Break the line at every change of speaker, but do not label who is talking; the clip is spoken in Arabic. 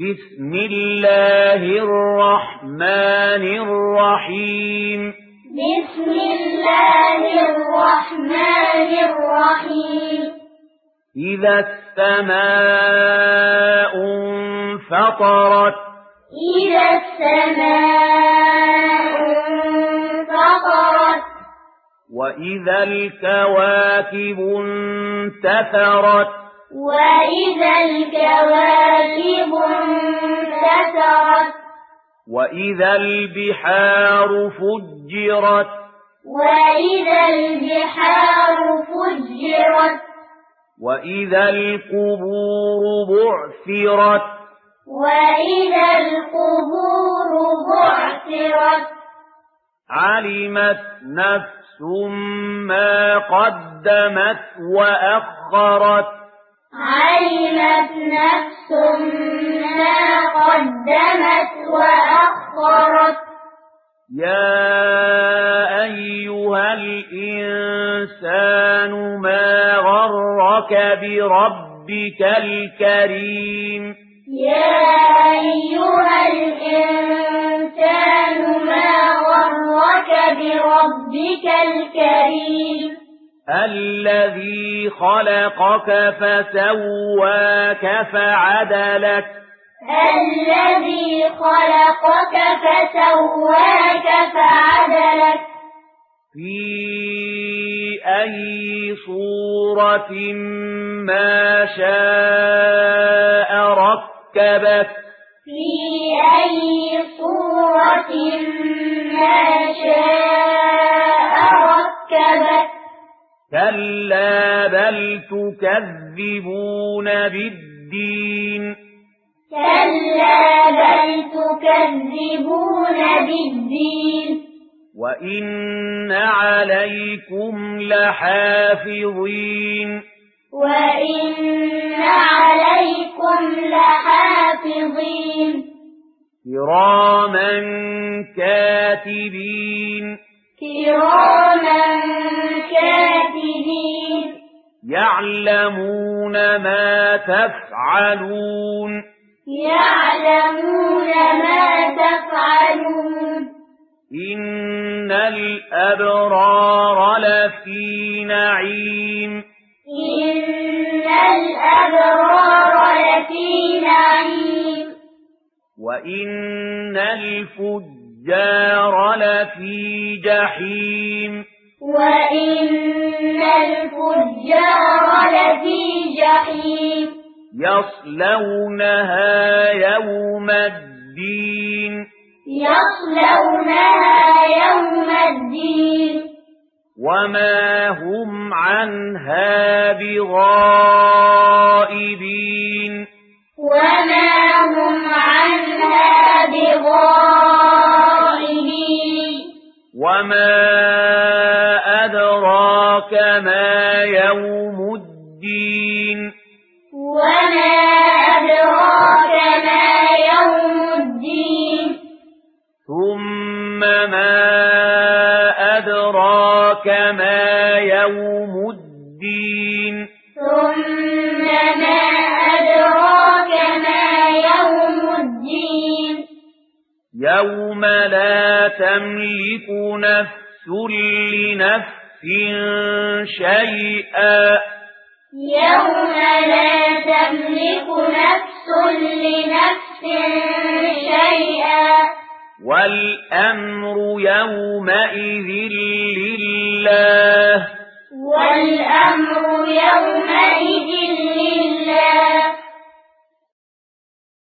بسم الله الرحمن الرحيم
بسم الله الرحمن الرحيم
إذا السماء فطرت
إذا السماء فطرت
وإذا الكواكب انتثرت
وإذا الكواكب انتثرت
وإذا البحار فجرت
وإذا البحار فجرت وإذا
القبور
بعثرت وإذا القبور بعثرت
علمت نفس ما قدمت وأخرت
علمت نفس ما قدمت وأخرت
يا أيها الإنسان ما غرك بربك الكريم
يا أيها الإنسان ما غرك بربك الكريم
الذي خلقك فسواك فعدلك
الذي خلقك فسواك فعدلك
في أي صورة ما شاء ركبك
في أي صورة ما شاء ركبك
كلا بل تكذبون بالدين
كلا بل تكذبون بالدين
وإن عليكم لحافظين
وإن عليكم لحافظين
كراما كاتبين
كراما كاتبين
يعلمون ما تفعلون
يعلمون ما تفعلون إن
الأبرار لفي نعيم
إن الأبرار لفي نعيم
وإن الفجار لفي جحيم
يصلونها
يوم الدين
يصلونها يوم الدين
وما هم عنها بغائبين
وما هم عنها بغائبين
وما وما أدراك ما يوم الدين ثم ما أدراك
ما يوم الدين
ثم ما أدراك ما يوم الدين يوم لا
تملك نفس
لنفس شيئا
يوم لا تملك نفس لنفس شيئا
والأمر يومئذ لله والأمر
يومئذ لله